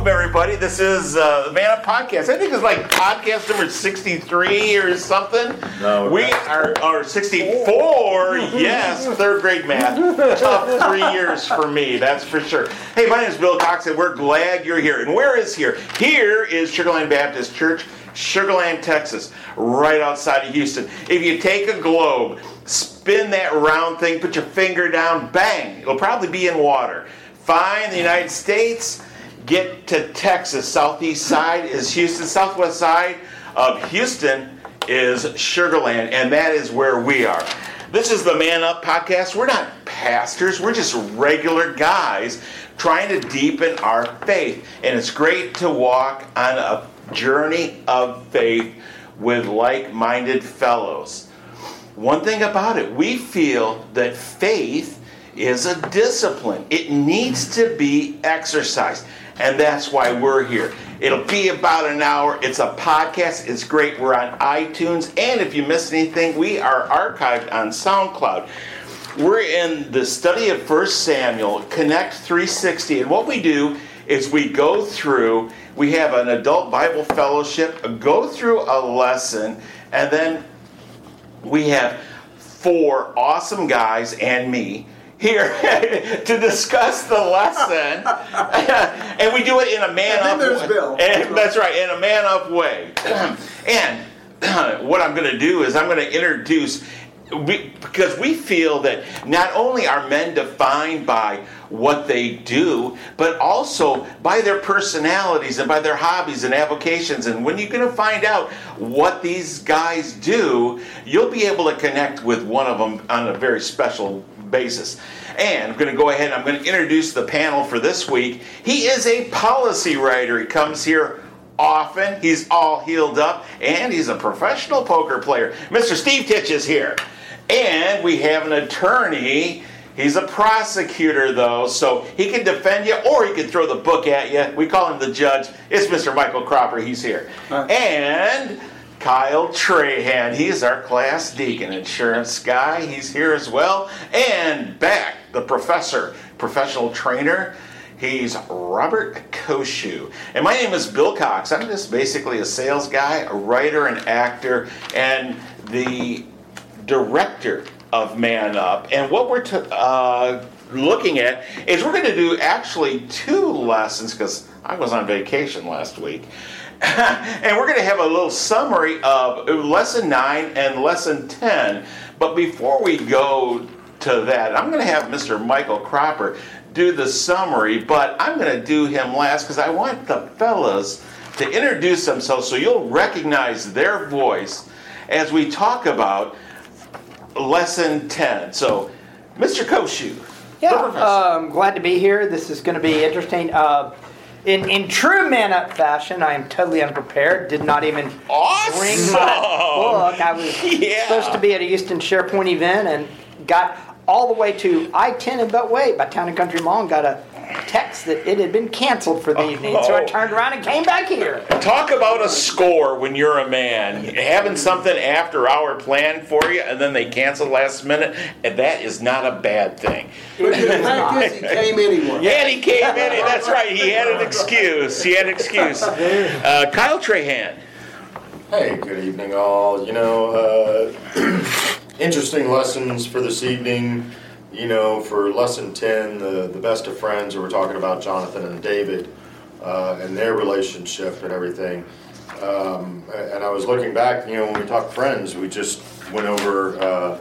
Welcome everybody. This is uh, the Man Up Podcast. I think it's like podcast number 63 or something. No, we are, are 64. yes, third grade math. Tough three years for me, that's for sure. Hey, my name is Bill Cox, and we're glad you're here. And where is here? Here is Sugarland Baptist Church, Sugarland, Texas, right outside of Houston. If you take a globe, spin that round thing, put your finger down, bang, it'll probably be in water. Find the United States, get to Texas. Southeast side is Houston, southwest side of Houston is Sugarland, and that is where we are. This is the Man Up podcast. We're not pastors, we're just regular guys trying to deepen our faith. And it's great to walk on a journey of faith with like minded fellows. One thing about it, we feel that faith is a discipline. It needs to be exercised. And that's why we're here. It'll be about an hour. It's a podcast. It's great. We're on iTunes. And if you miss anything, we are archived on SoundCloud. We're in the study of 1 Samuel, Connect 360. And what we do is we go through, we have an adult Bible fellowship, go through a lesson, and then we have four awesome guys and me here to discuss the lesson and we do it in a man And up way. Bill. And that's right in a man up way and what i'm going to do is i'm going to introduce we, because we feel that not only are men defined by what they do, but also by their personalities and by their hobbies and avocations. And when you're going to find out what these guys do, you'll be able to connect with one of them on a very special basis. And I'm going to go ahead and I'm going to introduce the panel for this week. He is a policy writer. He comes here often. He's all healed up, and he's a professional poker player. Mr. Steve Titch is here. And we have an attorney. He's a prosecutor, though, so he can defend you or he can throw the book at you. We call him the judge. It's Mr. Michael Cropper. He's here. And Kyle Trahan. He's our class deacon, insurance guy. He's here as well. And back, the professor, professional trainer. He's Robert Koshu. And my name is Bill Cox. I'm just basically a sales guy, a writer, an actor, and the director of Man Up. And what we're uh, looking at is we're going to do actually two lessons because I was on vacation last week. and we're going to have a little summary of lesson 9 and lesson 10. But before we go to that, I'm going to have Mr. Michael Cropper do the summary, but I'm going to do him last because I want the fellas to introduce themselves so you'll recognize their voice as we talk about lesson 10. So, Mr. Koshu. Yeah, um, glad to be here. This is going to be interesting. Uh, in, in true man up fashion, I am totally unprepared. Did not even bring my book. I was Yeah. supposed to be at a Houston SharePoint event and got all the way to I 10 and wait, by Town and Country Mall and got a text that it had been canceled for the evening. So I Oh. turned around and came back here. Talk about a score when you're a man. Having something after hour planned for you and then they cancel last minute, and that is not a bad thing. But the fact is, he came anyway. Yeah, and he came in, that's right, he had an excuse. He had an excuse. Uh, Kyle Trahan. Hey, good evening, all. You know, uh, interesting lessons for this evening. You know, for lesson 10, the, the best of friends, we're talking about Jonathan and David uh, and their relationship and everything. Um, and I was looking back, you know, when we talk friends, we just went over uh,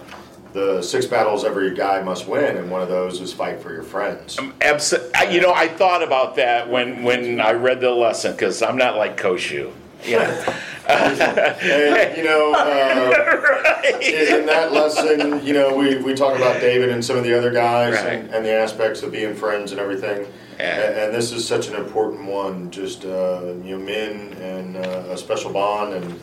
the six battles every guy must win, and one of those is fight for your friends. Abso- you know, I thought about that when, when I read the lesson because I'm not like Koshu. Yeah. And, you know, uh, in, in that lesson, you know, we, we talk about David and some of the other guys and, Right. and the aspects of being friends and everything. And, and this is such an important one. Just uh, you know, men and uh, a special bond, and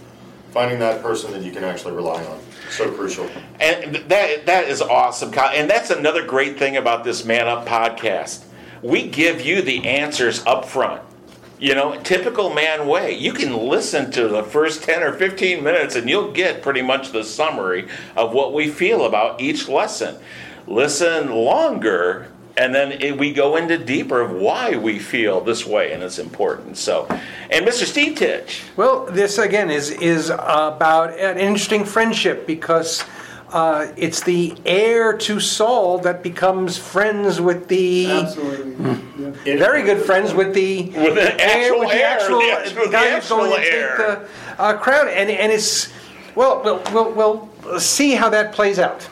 finding that person that you can actually rely on. So crucial. And that that is awesome, Kyle. And that's another great thing about this Man Up podcast. We give you the answers up front. You know, typical man way. You can listen to the first 10 or 15 minutes and you'll get pretty much the summary of what we feel about each lesson. Listen longer and then it, we go into deeper of why we feel this way and it's important. So, and Mr. Steve Titch. Well, this again is is about an interesting friendship because uh, it's the heir to Saul that becomes friends with the Absolutely. Yeah. very good friends with the With the actual with the heir, actual, the actual- the guy who's going actual to take the uh, crown, and and it's well, we'll we'll we'll see how that plays out.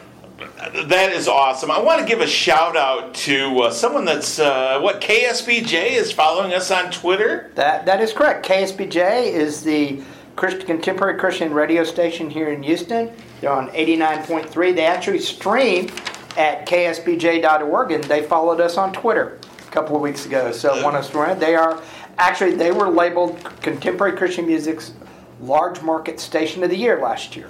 That is awesome. I want to give a shout out to uh, someone that's, uh, what, KSBJ is following us on Twitter. That that is correct. KSBJ is the Christian, contemporary Christian radio station here in Houston. They're on 89.3. They actually stream at ksbj.org, and they followed us on Twitter a couple of weeks ago. So want us to run. They are actually they were labeled contemporary Christian music's large market station of the year last year.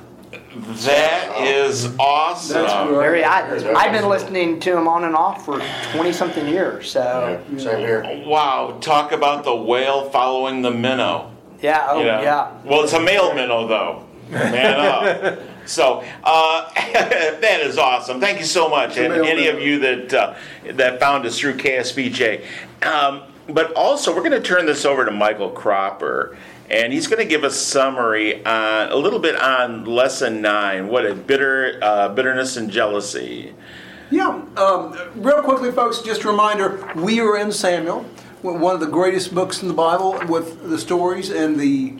That is awesome. That's great. Very I, I've been listening to them on and off for 20 something years. So Yeah, same here. Wow, talk about the whale following the minnow. yeah, oh you know? yeah. Well, it's a male minnow, though. Man up. So uh, that is awesome. Thank you so much, and any of you that uh, that found us through KSBJ. Um, but also, we're going to turn this over to Michael Cropper, and he's going to give a summary on a little bit on lesson nine. What a bitter uh, bitterness and jealousy. Yeah, um, real quickly, folks, just a reminder we are in Samuel, one of the greatest books in the Bible with the stories and the,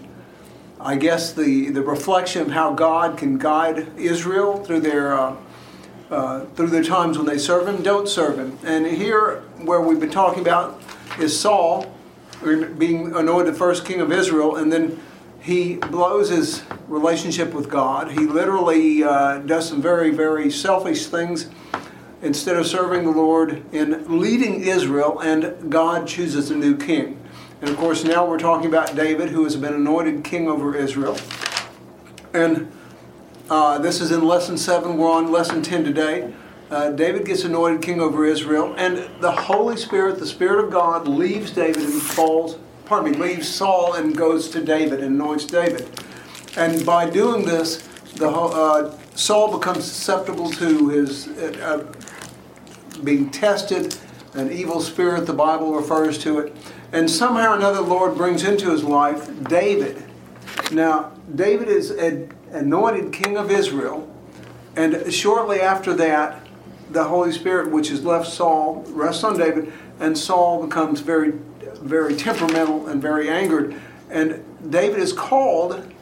I guess, the, the reflection of how God can guide Israel through their. Uh, uh, through their times when they serve him, don't serve him. And here, where we've been talking about, is Saul being anointed the first king of Israel, and then he blows his relationship with God. He literally uh, does some very, very selfish things instead of serving the Lord in leading Israel, and God chooses a new king. And of course, now we're talking about David, who has been anointed king over Israel. And uh, this is in lesson seven. We're on lesson 10 today. Uh, David gets anointed king over Israel, and the Holy Spirit, the Spirit of God, leaves David and falls, pardon me, leaves Saul and goes to David and anoints David. And by doing this, the uh, Saul becomes susceptible to his uh, being tested, an evil spirit, the Bible refers to it. And somehow or another, the Lord brings into his life David. Now, David is a, anointed king of Israel, and shortly after that, the Holy Spirit, which has left Saul, rests on David, and Saul becomes very, very temperamental and very angered. And David is called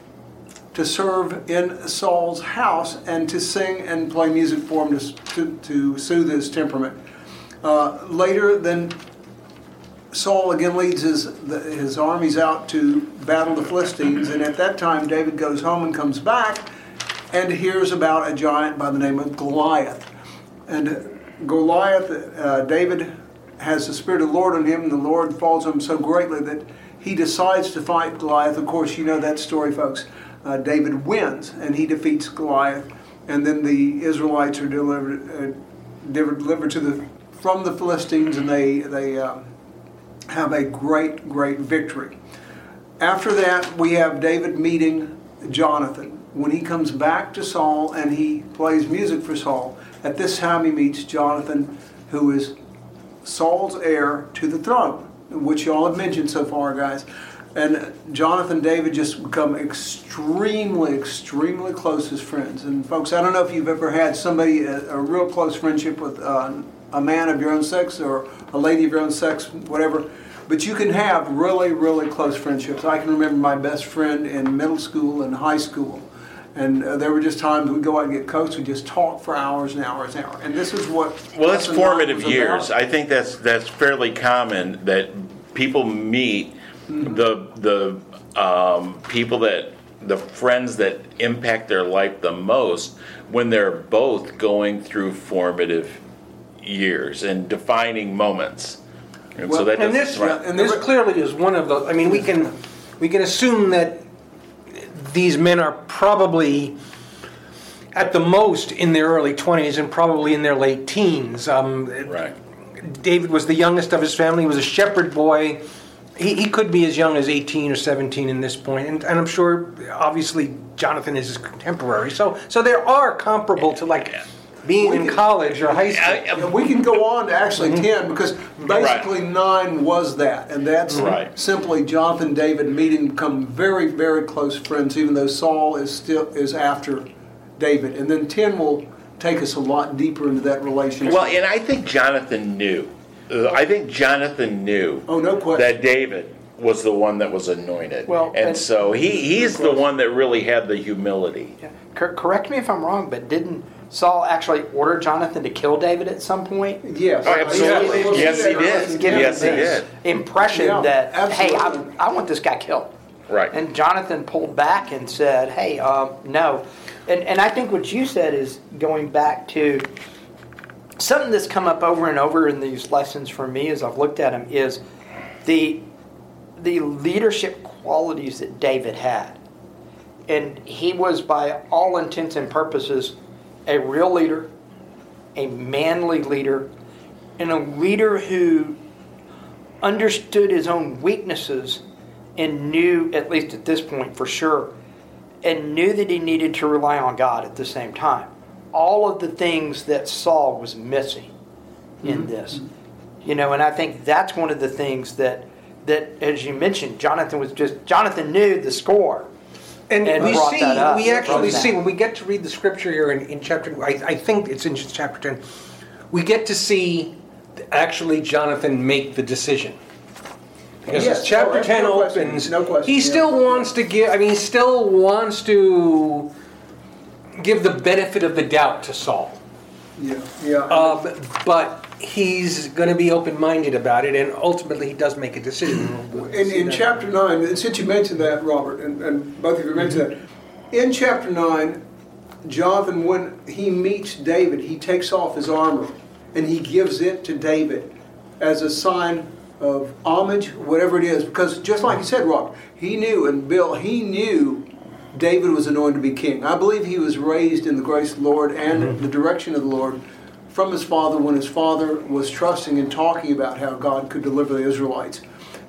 to serve in Saul's house and to sing and play music for him to, to, to soothe his temperament. Uh, later, then Saul again leads his, his armies out to battle the Philistines, and at that time, David goes home and comes back and hears about a giant by the name of Goliath. And Goliath, uh, David has the Spirit of the Lord on him, and the Lord falls on him so greatly that he decides to fight Goliath. Of course, you know that story, folks. Uh, David wins, and he defeats Goliath, and then the Israelites are delivered, uh, delivered to the from the Philistines, and they they um, have a great, great victory. After that, we have David meeting Jonathan. When he comes back to Saul and he plays music for Saul, at this time he meets Jonathan, who is Saul's heir to the throne, which y'all have mentioned so far, guys. And Jonathan and David just become extremely, extremely close as friends. And folks, I don't know if you've ever had somebody, a, a real close friendship with uh, a man of your own sex or a lady of your own sex, whatever. But you can have really, really close friendships. I can remember my best friend in middle school and high school. And uh, there were just times we'd go out and get coached, we'd just talk for hours and hours and hours. And this is what. Well, that's formative years. I think that's that's fairly common that people meet the the um, people that the friends that impact their life the most when they're both going through formative years and defining moments. And Well, so that And this, right. and this clearly is one of the, I mean, we can, we can assume that these men are probably, at the most, in their early 20s and probably in their late teens. Um, right. David was the youngest of his family, he was a shepherd boy. He, he could be as young as 18 or 17 in this point, and, and I'm sure, obviously, Jonathan is his contemporary. So, so there are comparable to like being in college or high school. I- And we can go on to actually 10 because basically 9 was that. And that's Right. simply Jonathan David meeting, become very, very close friends, even though Saul is still is after David. And then 10 will take us a lot deeper into that relationship. Well, and I think Jonathan knew. Uh, I think Jonathan knew Oh, no question. that David was the one that was anointed. Well, and, and- so he, he's the one that really had the humility. Yeah. Cor- correct me if I'm wrong, but didn't Saul actually ordered Jonathan to kill David at some point? yes. Oh, absolutely. Yes, he did. He's given Yes, he did. Impression Yeah, that hey, I. I want this guy killed. Right. And Jonathan pulled back and said, "Hey, um, no." And and I think what you said is going back to something that's come up over and over in these lessons for me as I've looked at them is the the leadership qualities that David had. And he was by all intents and purposes a real leader, a manly leader, and a leader who understood his own weaknesses and knew, at least at this point for sure, and knew that he needed to rely on God at the same time. All of the things that Saul was missing in mm-hmm. this. You know, and I think that's one of the things that that as you mentioned, Jonathan was just Jonathan knew the score. And, and we brought see, that up we actually see that. when we get to read the scripture here in, in chapter. I, I think it's in chapter ten. We get to see actually Jonathan make the decision. Because Yes. as chapter Oh, that's ten no question. opens, No question, he yeah. still wants to give. I mean, he still wants to give the benefit of the doubt to Saul. Yeah, yeah. Um, but he's going to be open-minded about it, and ultimately he does make a decision. In, in chapter 9, and since you mentioned that, Robert, and, and both of you mentioned that, in chapter 9, Jonathan, when he meets David, he takes off his armor and he gives it to David as a sign of homage, whatever it is. Because just like you said, Robert, he knew, and Bill, he knew David was anointed to be king. I believe he was raised in the grace of the Lord and mm-hmm. the direction of the Lord from his father when his father was trusting and talking about how God could deliver the Israelites.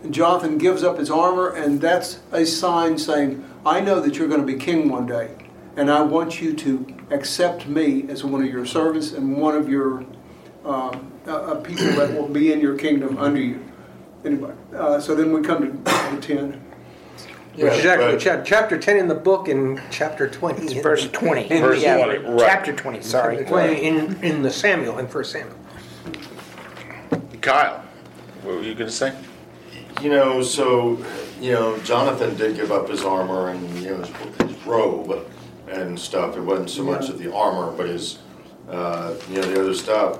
And Jonathan gives up his armor, and that's a sign saying, I know that you're going to be king one day, and I want you to accept me as one of your servants and one of your um, uh, uh, people that will be in your kingdom under you. Anyway, uh, so then we come to 10. Which is actually but- chap- chapter 10 in the book and chapter 20. It's in- verse 20. in Verse the- Yeah, 20, right. Chapter 20, sorry. Chapter 20 in, in the Samuel, in First Samuel. Kyle, what were you going to say? You know, so you know, Jonathan did give up his armor and you know his, his robe and stuff. It wasn't so much of the armor, but his uh, you know the other stuff.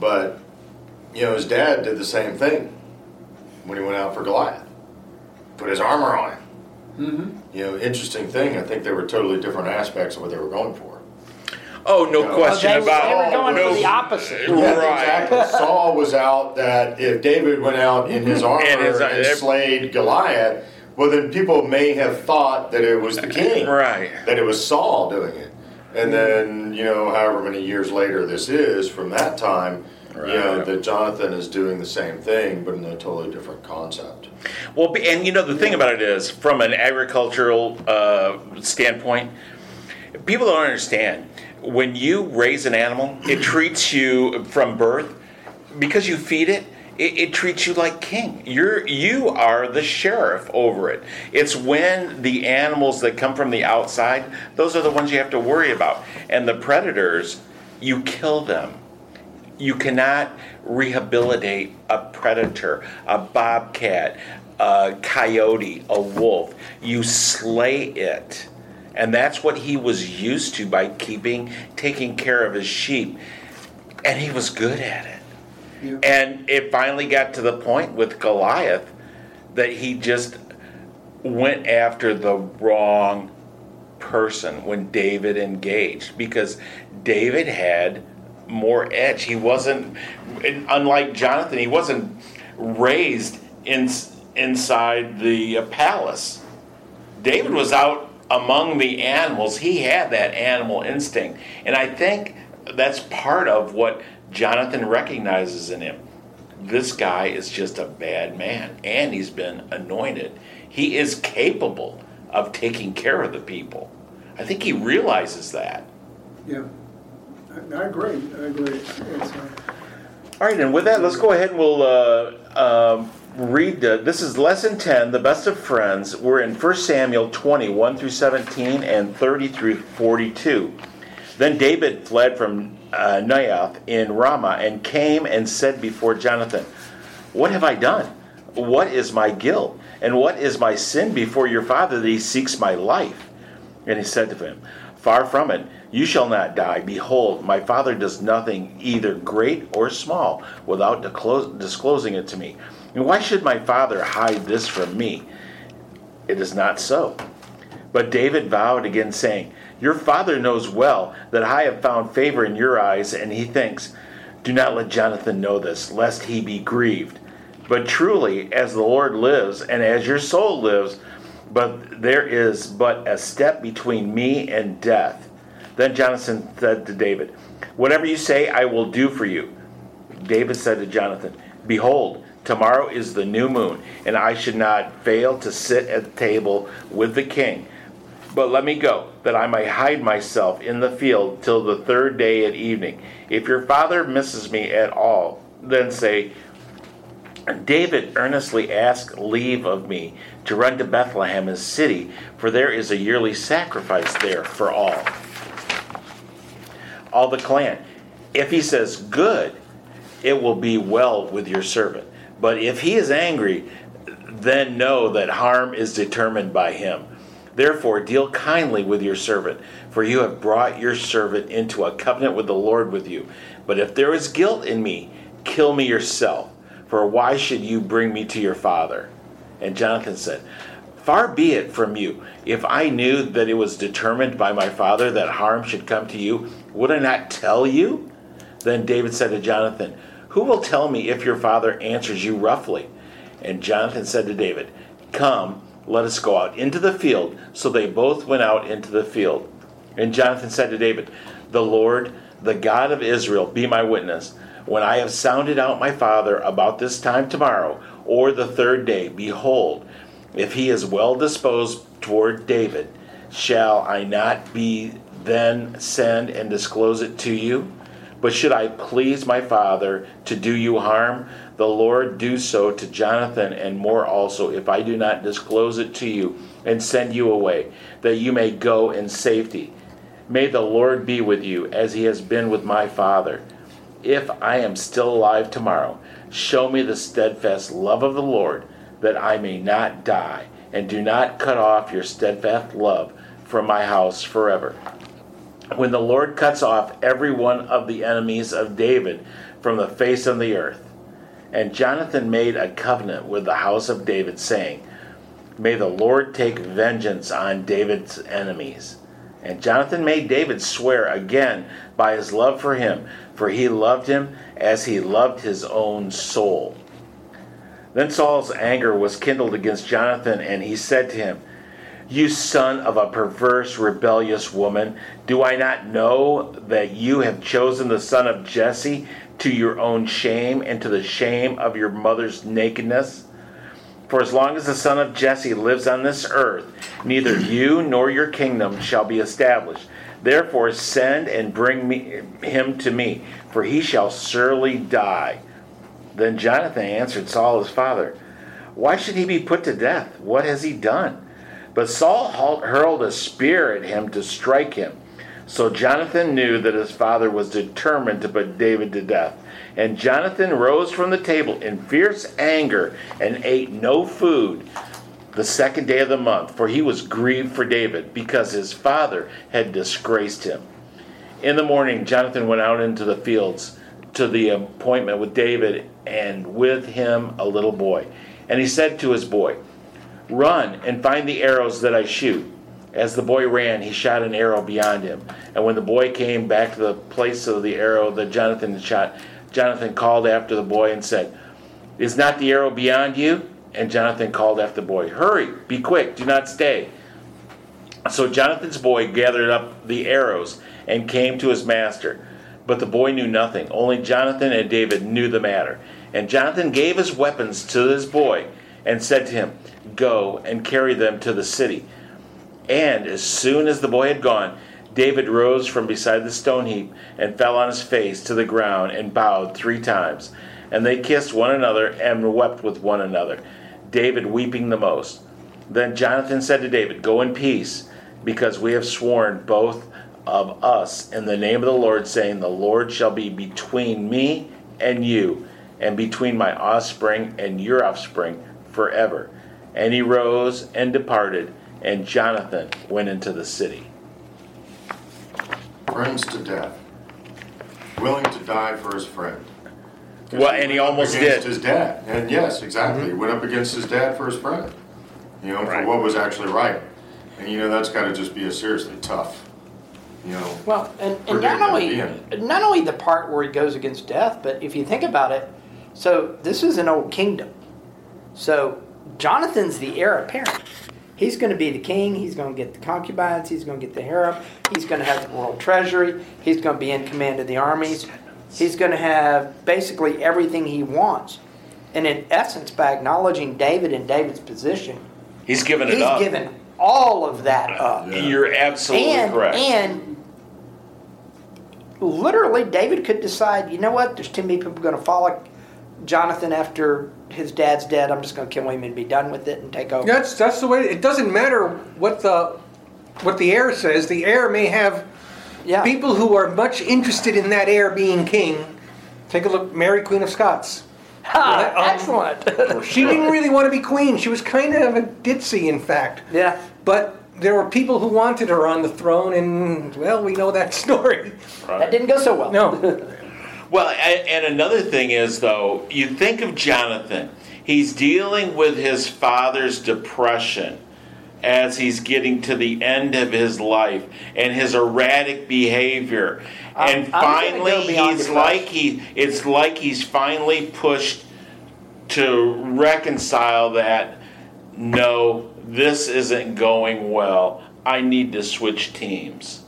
But you know, his dad did the same thing when he went out for Goliath. Put his armor on him. Mm-hmm. You know, interesting thing. I think they were totally different aspects of what they were going for. Oh, no No. question They were- about they were going no, for the opposite. Yeah, Right. exactly. Saul was out that if David went out in his armor And and, slayed Goliath, well, then people may have thought that it was the king, Right. That it was Saul doing it, and then you know, however many years later this is from that time, you know, that Jonathan is doing the same thing, but in a totally different concept. Well, and you know the thing about it is, from an agricultural uh, standpoint, people don't understand. When you raise an animal, it treats you from birth because you feed it. It, it treats you like king. You're you are the sheriff over it. It's when the animals that come from the outside, those are the ones you have to worry about. And the predators, you kill them. You cannot rehabilitate a predator, a bobcat, a coyote, a wolf. You slay it. And that's what he was used to by keeping, taking care of his sheep. And he was good at it. Yeah. And it finally got to the point with Goliath that he just went after the wrong person when David engaged because David had more edge. He wasn't, unlike Jonathan, he wasn't raised in, inside the uh, palace. David was out among the animals. He had that animal instinct. And I think that's part of what Jonathan recognizes in him. This guy is just a bad man, and he's been anointed. He is capable of taking care of the people. I think he realizes that. Yeah. I, agree. I agree. It's, uh, All right, and with that, let's go ahead and we'll uh, um, read. Uh, this is lesson 10, the best of friends. We're in 1 Samuel 20, 1 through 17, and 30 through 42. Then David fled from uh, Naioth in Ramah and came and said before Jonathan, What have I done? What is my guilt? And what is my sin before your father that he seeks my life? And he said to him, Far from it, you shall not die. Behold, my father does nothing, either great or small, without disclosing it to me. And why should my father hide this from me? It is not so. But David vowed again, saying, Your father knows well that I have found favor in your eyes, and he thinks, Do not let Jonathan know this, lest he be grieved. But truly, as the Lord lives, and as your soul lives, but there is but a step between me and death. Then Jonathan said to David, Whatever you say, I will do for you. David said to Jonathan, Behold, tomorrow is the new moon, and I should not fail to sit at the table with the king. But let me go, that I may hide myself in the field till the third day at evening. If your father misses me at all, then say, David earnestly asked leave of me to run to Bethlehem, his city, for there is a yearly sacrifice there for all. All the clan. If he says, Good, it will be well with your servant. But if he is angry, then know that harm is determined by him. Therefore, deal kindly with your servant, for you have brought your servant into a covenant with the Lord with you. But if there is guilt in me, kill me yourself, for why should you bring me to your father? And Jonathan said, Far be it from you. If I knew that it was determined by my father that harm should come to you, would I not tell you? Then David said to Jonathan, Who will tell me if your father answers you roughly? And Jonathan said to David, Come, let us go out into the field. So they both went out into the field. And Jonathan said to David, The Lord, the God of Israel, be my witness. When I have sounded out my father about this time tomorrow, or the third day, behold, if he is well disposed toward David, shall I not be then send and disclose it to you? But should I please my father to do you harm, the Lord do so to Jonathan and more also, if I do not disclose it to you and send you away, that you may go in safety. May the Lord be with you as he has been with my father. If I am still alive tomorrow, show me the steadfast love of the Lord, that I may not die, and do not cut off your steadfast love from my house forever. When the Lord cuts off every one of the enemies of David from the face of the earth. And Jonathan made a covenant with the house of David, saying, May the Lord take vengeance on David's enemies. And Jonathan made David swear again by his love for him, for he loved him as he loved his own soul. Then Saul's anger was kindled against Jonathan, and he said to him, You son of a perverse, rebellious woman, do I not know that you have chosen the son of Jesse to your own shame and to the shame of your mother's nakedness? For as long as the son of Jesse lives on this earth, neither you nor your kingdom shall be established. Therefore, send and bring me, him to me, for he shall surely die. Then Jonathan answered Saul his father, Why should he be put to death? What has he done? But Saul hurled a spear at him to strike him. So Jonathan knew that his father was determined to put David to death. And Jonathan rose from the table in fierce anger and ate no food the second day of the month, for he was grieved for David, because his father had disgraced him. In the morning, Jonathan went out into the fields to the appointment with David, and with him a little boy. And he said to his boy, Run and find the arrows that I shoot. As the boy ran, he shot an arrow beyond him. And when the boy came back to the place of the arrow that Jonathan had shot, Jonathan called after the boy and said, Is not the arrow beyond you? And Jonathan called after the boy, Hurry, be quick, do not stay. So Jonathan's boy gathered up the arrows and came to his master. But the boy knew nothing. Only Jonathan and David knew the matter. And Jonathan gave his weapons to his boy and said to him, Go and carry them to the city. And as soon as the boy had gone, David rose from beside the stone heap and fell on his face to the ground and bowed three times. And they kissed one another and wept with one another, David weeping the most. Then Jonathan said to David, Go in peace, because we have sworn both of us in the name of the Lord, saying, The Lord shall be between me and you, and between my offspring and your offspring forever. And he rose and departed, and Jonathan went into the city. Friends to death. Willing to die for his friend. Well, and he almost against did. his dad. And yes, exactly. He went up against his dad for his friend. You know, Right. for what was actually right. And you know, that's got to just be a seriously tough. You know. Well, and, and not only not only the part where he goes against death, but if you think about it, so this is an old kingdom. So Jonathan's the heir apparent. He's going to be the king. He's going to get the concubines. He's going to get the harem. He's going to have the royal treasury. He's going to be in command of the armies. He's going to have basically everything he wants. And in essence, by acknowledging David and David's position, He's given it he's up. given all of that up You're absolutely and correct. and literally david could decide you know what there's too many people going to follow jonathan after his dad's dead i'm just going to kill him and be done with it and take over That's that's the way. It doesn't matter what the what the heir says. The heir may have yeah people who are much interested in that heir being king. Take a look, Mary Queen of Scots. ha, um, excellent She didn't really want to be queen. She was kind of a ditzy, in fact. yeah But there were people who wanted her on the throne, and well, we know that story. that didn't go so well No, Well, and, and another thing is, though, you think of Jonathan. He's dealing with his father's depression as he's getting to the end of his life and his erratic behavior. I'm- and finally, go he's like he. It's like he's finally pushed to reconcile that. No, this isn't going well. I need to switch teams.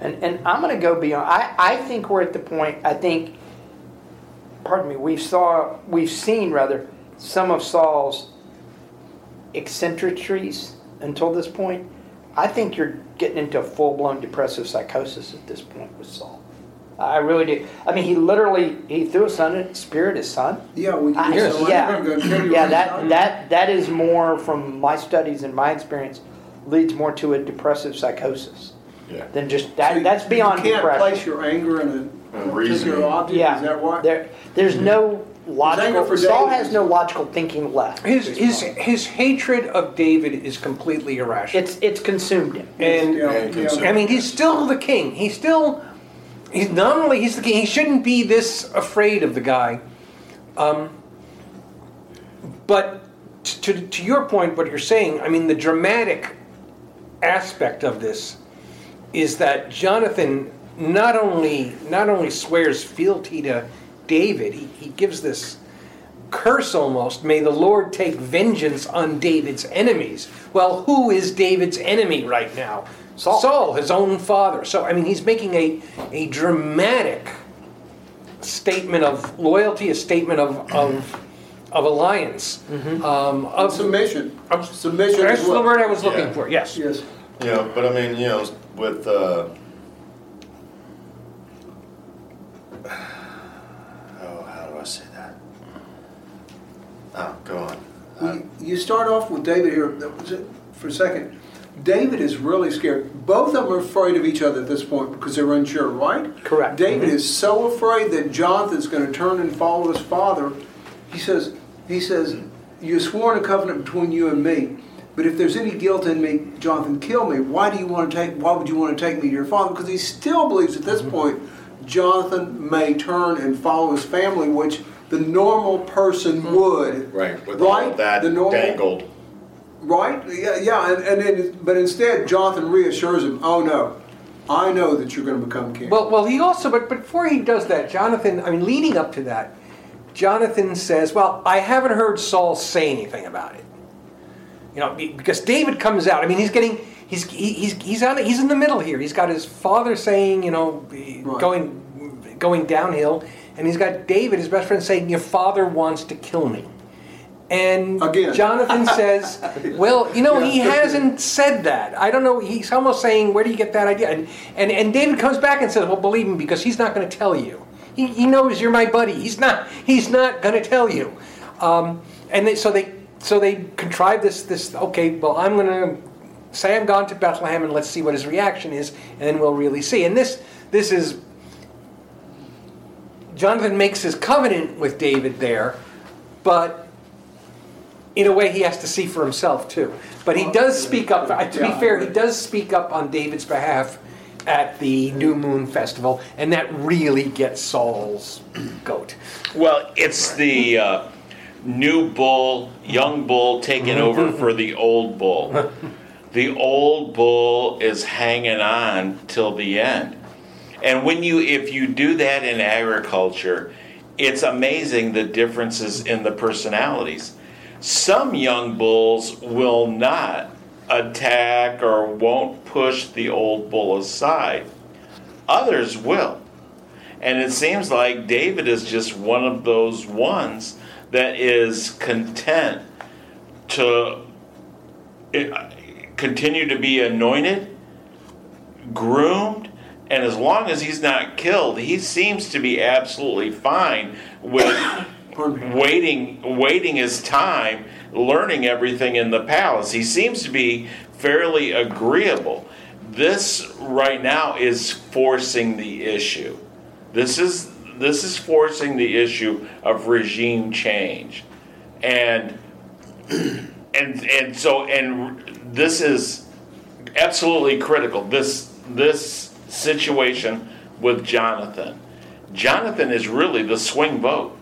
And and I'm going to go beyond. I I think we're at the point. I think, pardon me. We've saw we've seen rather some of Saul's eccentricities until this point. I think you're getting into a full blown depressive psychosis at this point with Saul. I really do. I mean, he literally he threw his son, in, spirit his son. Yeah, we I- so yeah, I'm gonna kill your yeah. That that that is more from my studies and my experience leads more to a depressive psychosis Yeah. than just So that. you- that's beyond You can't depression. place your anger in a And particular reasoning. object. yeah, Is that right? There, there's no logical. for Saul David has is- no logical thinking left. his his his hatred of David is completely irrational. It's it's consumed him. and Yeah, And yeah. consume. I mean, he's still the king. He's still, he's not only he's the king. He shouldn't be this afraid of the guy. Um, but to to your point, what you're saying, I mean, the dramatic aspect of this is that Jonathan not only not only swears fealty to David, he, he gives this curse almost may the lord take vengeance on david's enemies well who is david's enemy right now Saul. his own father so i mean he's making a, a dramatic statement of loyalty a statement of of, of alliance um, of Submission. of- Submission that's the word i was looking Yeah. for yes Yes. Yeah, but I mean, you know, with uh, oh, how do I say that? Oh, go on. Uh, You- You start off with David here that was it, for a second. David is really scared. Both of them are afraid of each other at this point because they're unsure, right? Correct. David is so afraid that Jonathan's going to turn and follow his father. He says, he says, you sworn a covenant between you and me. But if there's any guilt in me, Jonathan, kill me. Why do you want to take? Why would you want to take me to your father? Because he still believes at this mm-hmm. point, Jonathan may turn and follow his family, which the normal person mm-hmm. would. right, with all Right? of that The normal- dangled. Right? Yeah, yeah. And, and then, but instead, Jonathan reassures him, "Oh no, I know that you're going to become king." Well, well, he also, but but before he does that, Jonathan. I mean, leading up to that, Jonathan says, Well, I haven't heard Saul say anything about it. You know, because David comes out. I mean, he's getting. He's, he's, he's, on, he's in the middle here. He's got his father saying, you know, Right. going, going downhill, and he's got David, his best friend, saying, Your father wants to kill me. And Again. Jonathan says, "Well, you know, he hasn't said that. I don't know. He's almost saying, where do you get that idea?" And and, and David comes back and says, "Well, believe me, because he's not going to tell you. He, he knows you're my buddy. He's not. He's not going to tell you." Um, and they, so they so they contrive this this. Okay, well, I'm going to say I'm gone to Bethlehem, and let's see what his reaction is, and then we'll really see. And this this is Jonathan makes his covenant with David there, but in a way he has to see for himself too. But he does speak up, to be fair, he does speak up on David's behalf at the New Moon Festival, and that really gets Saul's goat. Well, it's the uh, new bull, young bull taking over for the old bull. The old bull is hanging on till the end. And when you if you do that in agriculture, it's amazing the differences in the personalities. Some young bulls will not attack or won't push the old bull aside. Others will. And it seems like David is just one of those ones that is content to continue to be anointed, groomed, and as long as he's not killed, he seems to be absolutely fine with waiting waiting his time, learning everything in the palace. He seems to be fairly agreeable. This right now is forcing the issue. This is this is forcing the issue of regime change. And and and so and this is absolutely critical. This this situation with Jonathan. Jonathan is really the swing vote.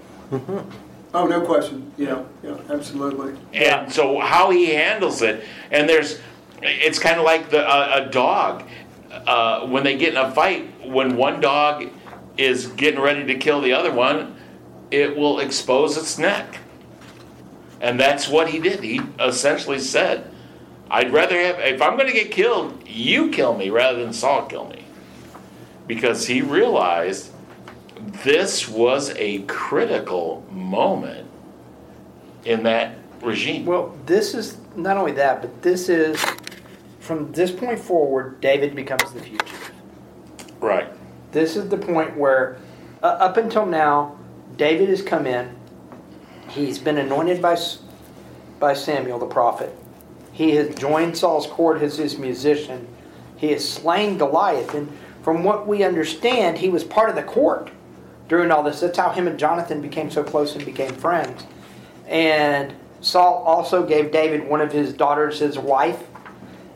Oh, no question. Yeah, yeah, absolutely. And so how he handles it, and there's, it's kind of like the uh, a dog uh, when they get in a fight. When one dog is getting ready to kill the other one, it will expose its neck, and that's what he did. He essentially said, "I'd rather have if I'm going to get killed, you kill me rather than Saul kill me," because he realized this was a critical moment in that regime. Well, this is not only that, but this is from this point forward, David becomes the fugitive. Right. This is the point where, uh, up until now, David has come in. He's been anointed by by Samuel the prophet. He has joined Saul's court as his musician. He has slain Goliath, and from what we understand, he was part of the court during all this. That's how him and Jonathan became so close and became friends. And Saul also gave David one of his daughters his wife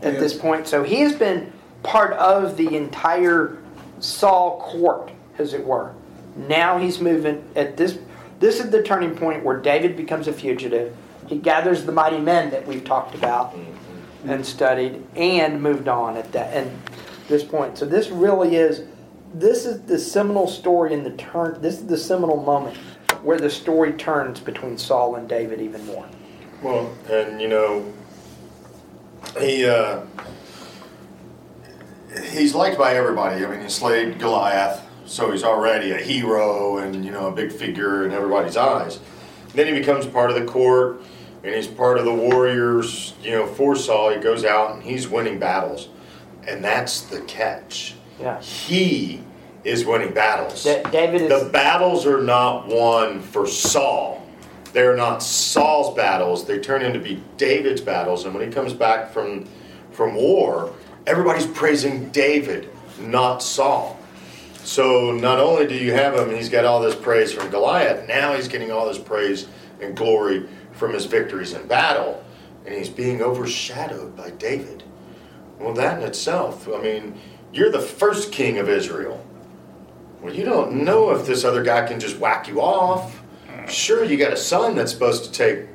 at Yes. this point. So he has been part of the entire Saul court, as it were. Now he's moving at this. This is the turning point where David becomes a fugitive. He gathers the mighty men that we've talked about and studied, and moved on at that and this point. So this really is. This is the seminal story in the turn. This is the seminal moment where the story turns between Saul and David even more. Well, and you know, he uh, he's liked by everybody. I mean, he slayed Goliath, so he's already a hero and you know a big figure in everybody's eyes. Then he becomes part of the court, and he's part of the warriors. You know, for Saul, he goes out and he's winning battles, and that's the catch. Yeah. He is winning battles. Da- David is- the battles are not won for Saul. They're not Saul's battles. They turn into be David's battles. And when he comes back from from war, everybody's praising David, not Saul. So not only do you have him, he's got all this praise from Goliath. Now he's getting all this praise and glory from his victories in battle, and he's being overshadowed by David. Well, that in itself, I mean, you're the first king of Israel. Well, you don't know if this other guy can just whack you off. Sure, you got a son that's supposed to take,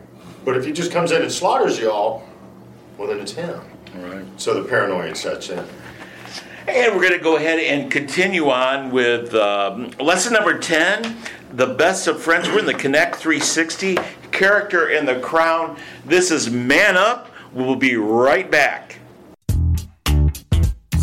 but if he just comes in and slaughters you all, well, then it's him. Right. So the paranoia sets in. And we're going to go ahead and continue on with um, lesson number 10 the best of friends. We're in the Connect 360 character in the crown. This is Man Up. We'll be right back.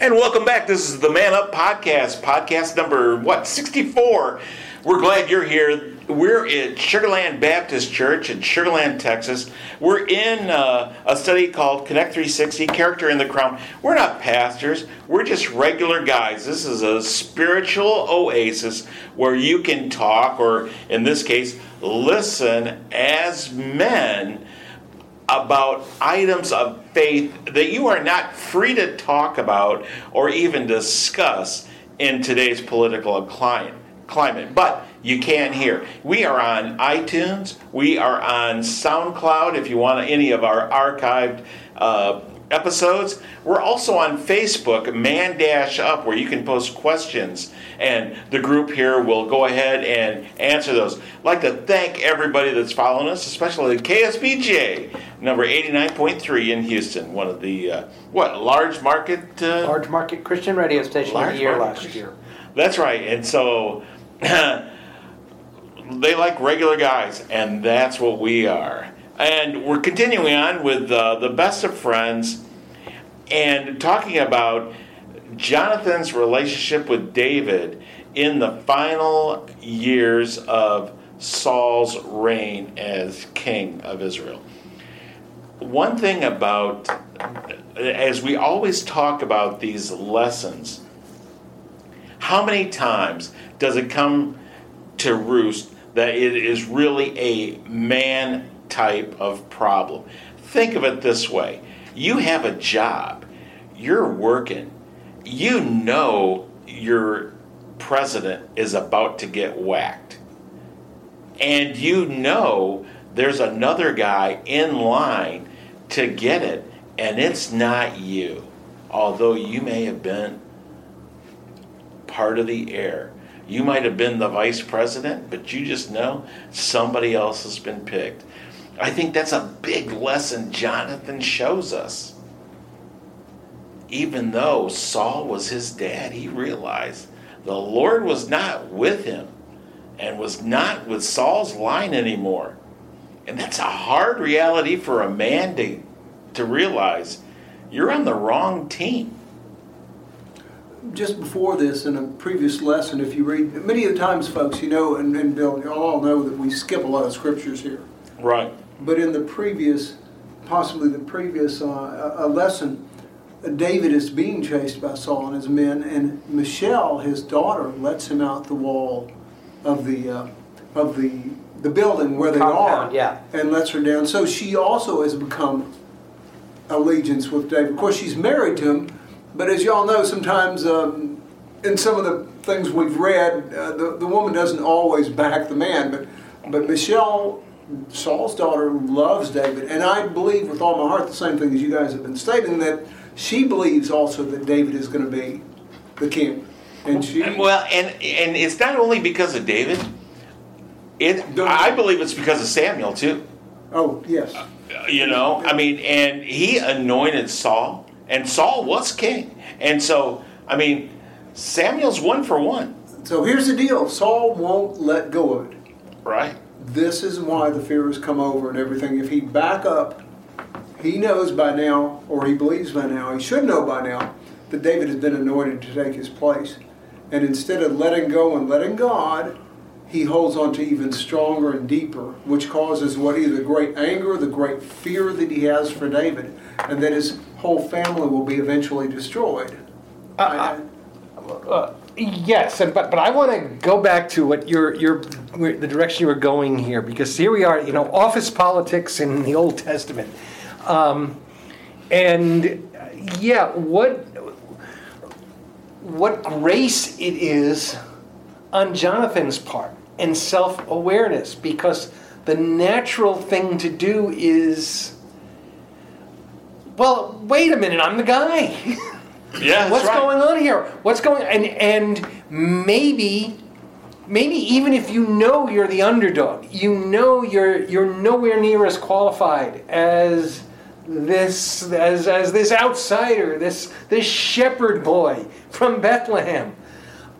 And welcome back. This is the Man Up Podcast, podcast number, what, 64. We're glad you're here. We're at Sugarland Baptist Church in Sugarland, Texas. We're in uh, a study called Connect 360 Character in the Crown. We're not pastors, we're just regular guys. This is a spiritual oasis where you can talk, or in this case, listen as men about items of faith that you are not free to talk about or even discuss in today's political climate. But you can hear. We are on iTunes. We are on SoundCloud. If you want any of our archived uh, episodes, we're also on Facebook, Man Dash Up, where you can post questions, and the group here will go ahead and answer those. I'd like to thank everybody that's following us, especially KSBJ number 89.3 in Houston, one of the uh, what large market uh, Large market Christian radio station of the year last Christian. year. That's right. And so they like regular guys, and that's what we are. And we're continuing on with uh, the best of friends and talking about Jonathan's relationship with David in the final years of Saul's reign as king of Israel. One thing about, as we always talk about these lessons, how many times does it come to roost that it is really a man type of problem? Think of it this way you have a job, you're working, you know your president is about to get whacked, and you know there's another guy in line to get it, and it's not you, although you may have been part of the heir. You might have been the vice president, but you just know somebody else has been picked. I think that's a big lesson Jonathan shows us. Even though Saul was his dad, he realized the Lord was not with him and was not with Saul's line anymore. And that's a hard reality for a man to, to realize. You're on the wrong team. just before this, in a previous lesson, if you read, many of the times, folks, you know, and, and Bill, you all know that we skip a lot of scriptures here. Right. But in the previous, possibly the previous uh, a- lesson, uh, David is being chased by Saul and his men, and Michelle, his daughter, lets him out the wall of the uh, of the the building where they Compound, are, yeah. and lets her down. So she also has become allegiance with David. Of course, she's married to him, but as y'all know, sometimes um, in some of the things we've read, uh, the, the woman doesn't always back the man. But but Michelle, Saul's daughter, loves David, and I believe with all my heart the same thing as you guys have been stating that she believes also that David is going to be the king, and she. Well, and and it's not only because of David. It I believe it's because of Samuel too. Oh yes. Uh, you know, I mean, and he anointed Saul, and Saul was king, and so I mean, Samuel's one for one, So here's the deal: Saul won't let go of it. right? This is why the fear has come over and everything. If he back up, he knows by now, or he believes by now, he should know by now, that David has been anointed to take his place. And instead of letting go and letting God, he holds on to even stronger and deeper, which causes what either the great anger, the great fear that he has for David, and that his whole family will be eventually destroyed. I- Yes, and but but I want to go back to what your your the direction you were going here because here we are, you know, office politics in the Old Testament, um, and uh, yeah, what what grace it is on Jonathan's part and self awareness because the natural thing to do is. Well, wait a minute, I'm the guy. Yeah, What's right. going on here? What's going and and maybe maybe even if you know you're the underdog, you know you're you're nowhere near as qualified as this as as this outsider, this this shepherd boy from Bethlehem.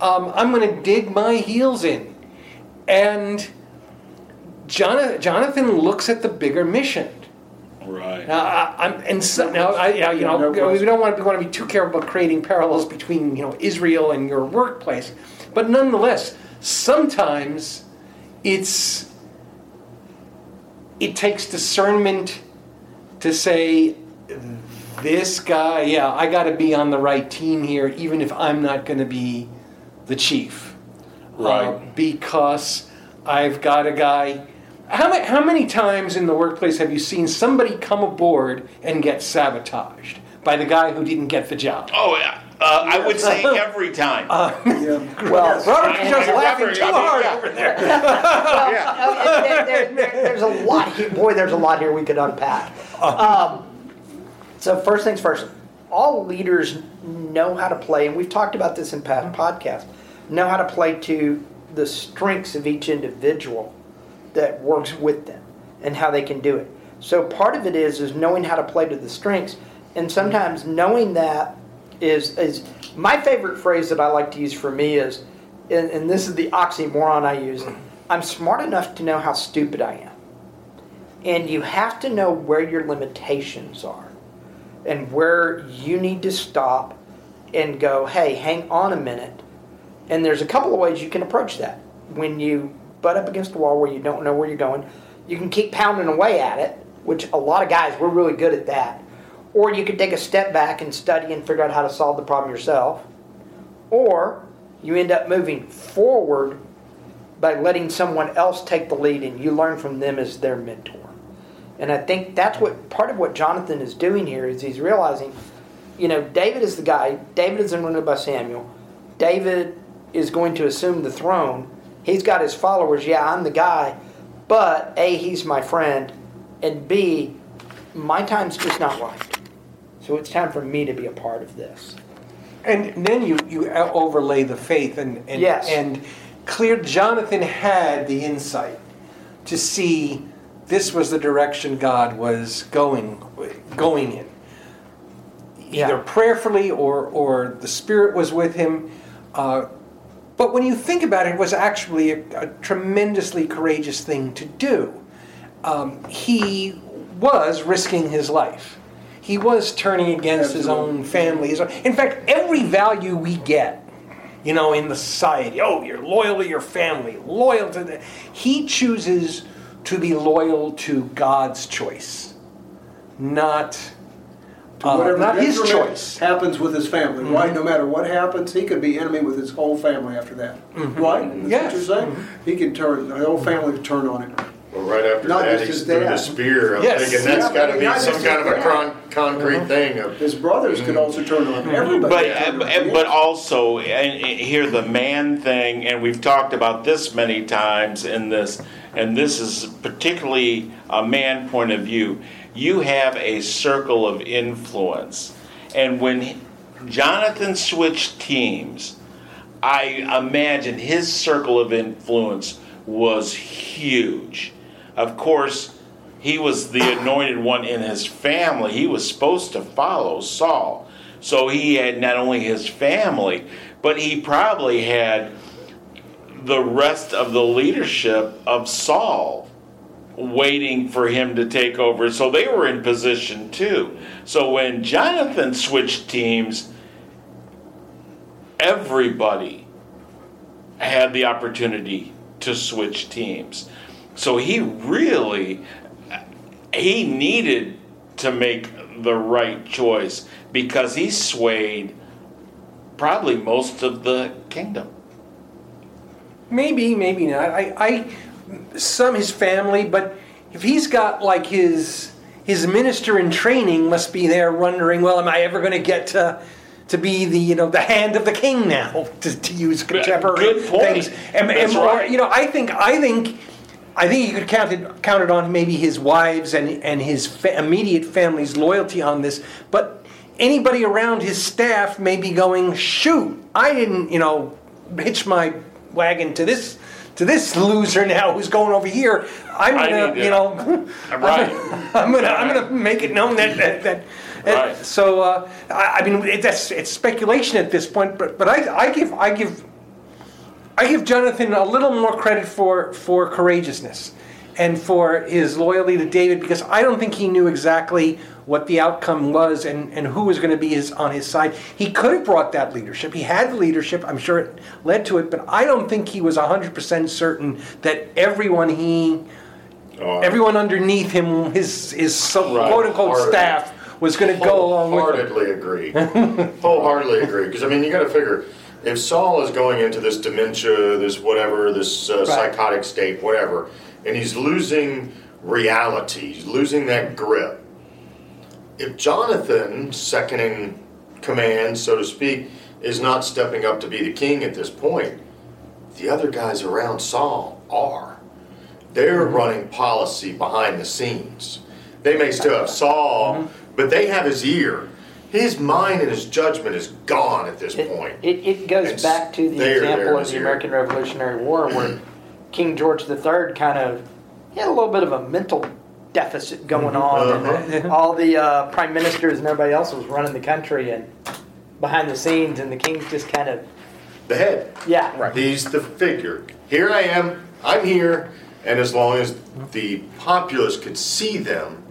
Um, I'm going to dig my heels in, and Jonathan, Jonathan looks at the bigger mission. Right. Now, I, I'm, and so, now, I, yeah, you know, no we don't want to, we want to be too careful about creating parallels between, you know, Israel and your workplace. But nonetheless, sometimes it's, it takes discernment to say, this guy, yeah, I got to be on the right team here, even if I'm not going to be the chief. Right. Uh, because I've got a guy. How many, how many times in the workplace have you seen somebody come aboard and get sabotaged by the guy who didn't get the job? Oh, yeah. Uh, I would say every time. yeah. Well, Robert and- Joe's and- laughing too hard over there. Well, no, there- there- there- there's a lot here. Boy, there's a lot here we could unpack. Um, so first things first, all leaders know how to play, and we've talked about this in past podcasts, know how to play to the strengths of each individual that works with them and how they can do it. So part of it is is knowing how to play to the strengths, and sometimes knowing that is is my favorite phrase that I like to use for me is, and, and this is the oxymoron I use. I'm smart enough to know how stupid I am, and you have to know where your limitations are, and where you need to stop, and go, hey, hang on a minute. And there's a couple of ways you can approach that. When you butt up against the wall where you don't know where you're going, you can keep pounding away at it, which a lot of guys, we're really good at that. Or you can take a step back and study and figure out how to solve the problem yourself. Or you end up moving forward by letting someone else take the lead and you learn from them as their mentor. And I think that's what part of what Jonathan is doing here is he's realizing, you know, David is the guy. David is anointed by Samuel. David is going to assume the throne. He's got his followers. Yeah, I'm the guy. But A, he's my friend. And B, my time's just not right. So it's time for me to be a part of this. And then you, you overlay the faith and and, Yes. and clear Jonathan had the insight to see this was the direction God was going going in. Either Yeah. prayerfully or or the Spirit was with him. Uh, but when you think about it, it was actually a, a tremendously courageous thing to do. Um, he was risking his life. He was turning against his own family. In fact, every value we get, you know, in the society, oh, you're loyal to your family, loyal to the. He chooses to be loyal to God's choice, not, uh, Whatever not his choice. happens with his family, mm-hmm. right? No matter what happens, he could be enemy with his whole family after that, mm-hmm. right? That's Yes. what you're saying? Mm-hmm. He can turn the whole family could turn on him. Well, right after Not just Daddy's his through the spear, I'm Yes. thinking that's Yeah, got to be some just kind of a con- concrete uh-huh. thing of His brothers could also turn on him. Everybody. But could turn on but, but also and, and here the man thing, and we've talked about this many times in this, and this is particularly a man point of view. You have a circle of influence, and when Jonathan switched teams, I imagine his circle of influence was huge. Of course, he was the anointed one in his family. He was supposed to follow Saul. So he had not only his family, but he probably had the rest of the leadership of Saul waiting for him to take over. So they were in position too. So when Jonathan switched teams, everybody had the opportunity to switch teams. So he really he needed to make the right choice because he swayed probably most of the kingdom. Maybe, maybe not. I, I, some his family, but if he's got like his his minister in training must be there wondering, well, am I ever going to get to to be the you know the hand of the king now to, to use contemporary Good point. things? And, That's and right. you know, I think I think. I think you could count it, count it on maybe his wives and, and his fa- immediate family's loyalty on this, but anybody around his staff may be going, shoot, I didn't, you know, hitch my wagon to this to this loser now who's going over here. I'm I gonna, need to- you know, Right. I'm gonna I'm gonna make it known that that. that Right. So uh, I, I mean, it, that's it's speculation at this point, but but I, I give I give I give Jonathan a little more credit for for courageousness and for his loyalty to David because I don't think he knew exactly what the outcome was and, and who was going to be his on his side. He could have brought that leadership. He had the leadership. I'm sure it led to it, but I don't think he was 100% certain that everyone he Oh, everyone underneath him his his so, Right. quote unquote staff was going to go along with him. Wholeheartedly agree. Wholeheartedly agree. Because I mean, you got to figure if Saul is going into this dementia, this whatever, this uh, psychotic state, whatever, and he's losing reality, he's losing that grip. If Jonathan, second in command, so to speak, is not stepping up to be the king at this point, the other guys around Saul are. They're mm-hmm. running policy behind the scenes. They may still have Saul, mm-hmm. but they have his ear. His mind and his judgment is gone at this It, point. it, it goes It's back to the example of the. American Revolutionary War where King George III kind of he had a little bit of a mental deficit going mm-hmm. on, and uh-huh. all the uh, prime ministers and everybody else was running the country and behind the scenes, and the king's just kind of the head. yeah, right. He's the figure. Here I am. I'm here. And as long as the populace could see them,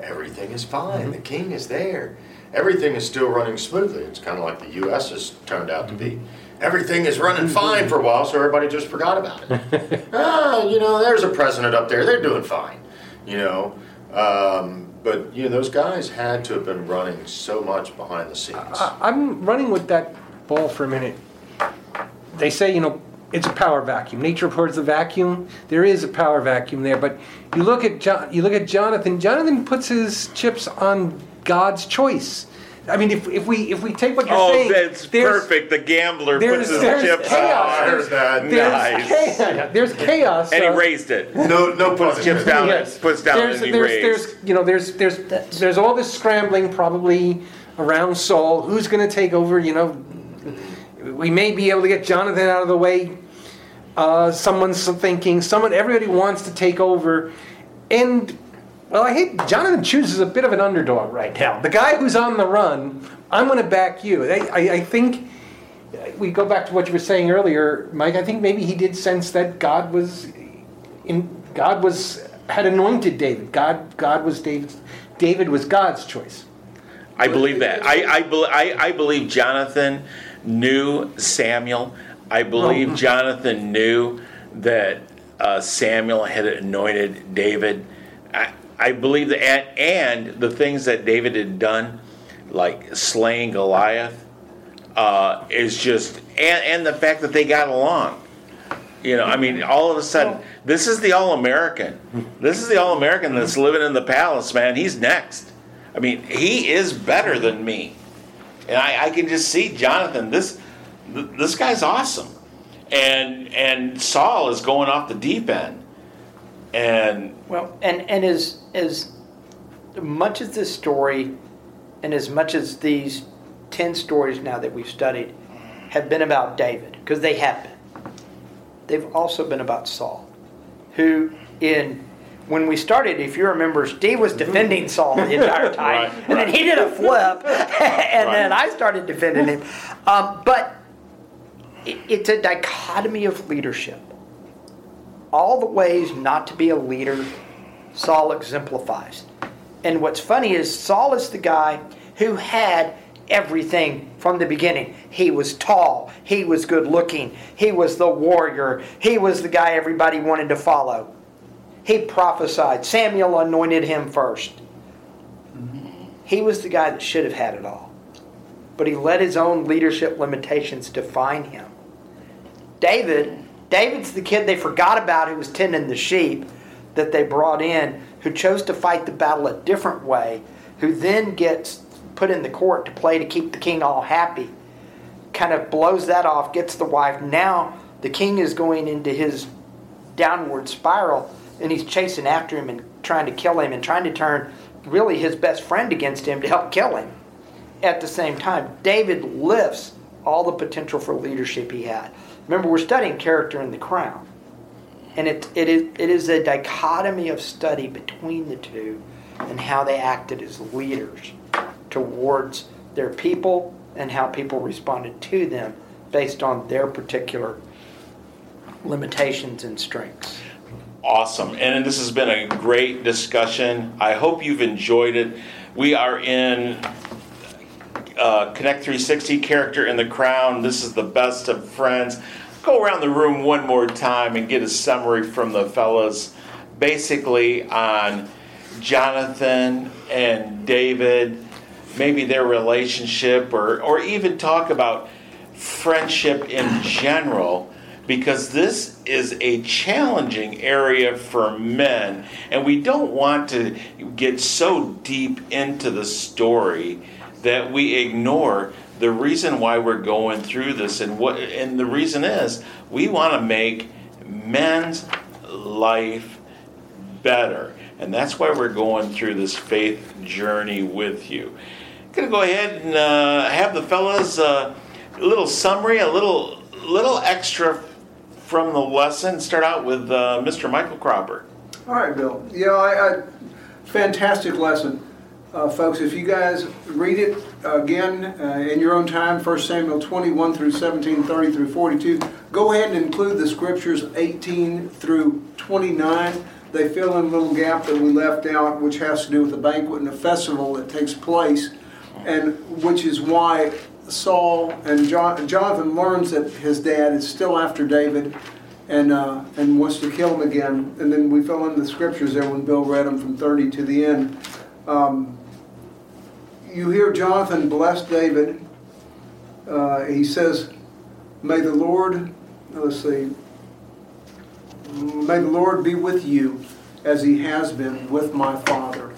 everything is fine. Mm-hmm. The king is there. Everything is still running smoothly. It's kind of like the U.S. has turned out to be. Mm-hmm. Everything is running fine for a while, so everybody just forgot about it. ah, you know, there's a president up there. They're doing fine. You know, um, but you know those guys had to have been running so much behind the scenes. I- I'm running with that ball for a minute. They say, you know, it's a power vacuum. Nature abhors the vacuum. There is a power vacuum there, but you look at John, you look at Jonathan. Jonathan puts his chips on God's choice. I mean, if, if we if we take what you're Oh, saying, that's perfect. The gambler There's, puts his there's chips chaos. on. There's, that. there's Nice. chaos. There's chaos. And he uh, raised it. No, no Puts chips down. Yes. Puts down there's, and he there's, raised. there's, you know, there's, there's, there's all this scrambling probably around Saul. Who's going to take over? You know, we may be able to get Jonathan out of the way. Uh, someone's thinking, someone, everybody wants to take over, and well, I hate Jonathan chooses a bit of an underdog right now. The guy who's on the run, I'm going to back you. I, I, I think we go back to what you were saying earlier, Mike. I think maybe he did sense that God was in God was had anointed David. God God was David. David was God's choice. I believe that. I, I, I, I believe Jonathan knew Samuel. I believe Jonathan knew that uh, Samuel had anointed David. I, I believe that, and, the things that David had done, like slaying Goliath, uh, is just, and, and the fact that they got along. You know, I mean, all of a sudden, this is the All American. This is the All American that's living in the palace, man. He's next. I mean, he is better than me, and I, I can just see Jonathan. This this guy's awesome, and and Saul is going off the deep end, and Well, and and as as much as this story, and as much as these ten stories now that we've studied have been about David, because they have been, they've also been about Saul, who in when we started, if you remember, Steve was defending Saul the entire time, Right, and then he did a flip, and then I started defending him. Um, but it, it's a dichotomy of leadership. All the ways not to be a leader, Saul exemplifies. And what's funny is Saul is the guy who had everything from the beginning. He was tall, he was good looking, he was the warrior, he was the guy everybody wanted to follow. He prophesied. Samuel anointed him first. He was the guy that should have had it all. But he let his own leadership limitations define him. David, David's the kid they forgot about who was tending the sheep that they brought in, who chose to fight the battle a different way, who then gets put in the court to play to keep the king all happy. Kind of blows that off, gets the wife. Now the king is going into his downward spiral and he's chasing after him and trying to kill him and trying to turn really his best friend against him to help kill him. At the same time, David lifts all the potential for leadership he had. Remember, we're studying character in the crown. And it, it, is, it is a dichotomy of study between the two and how they acted as leaders towards their people and how people responded to them based on their particular limitations and strengths. Awesome. And this has been a great discussion. I hope you've enjoyed it. We are in uh, Connect 360 character in the crown. This is the best of friends. Go around the room one more time and get a summary from the fellas, basically on Jonathan and David, maybe their relationship, or, or even talk about friendship in general because this is a challenging area for men, and we don't want to get so deep into the story that we ignore the reason why we're going through this and what and the reason is we want to make men's life better and that's why we're going through this faith journey with you I'm gonna go ahead and uh, have the fellas uh, a little summary a little little extra from the lesson start out with uh, mr michael cropper All right, Bill. Yeah, I, I, fantastic lesson. Uh, folks, if you guys read it again uh, in your own time, 1 Samuel 21 through 17, 30 through 42, go ahead and include the scriptures 18 through 29. They fill in a little gap that we left out, which has to do with the banquet and the festival that takes place, and which is why Saul and Jon- Jonathan learns that his dad is still after David and uh, and wants to kill him again. And then we fill in the scriptures there when Bill read them from 30 to the end. Um, you hear Jonathan bless David. Uh, he says, "May the Lord, let's see, may the Lord be with you, as He has been with my father."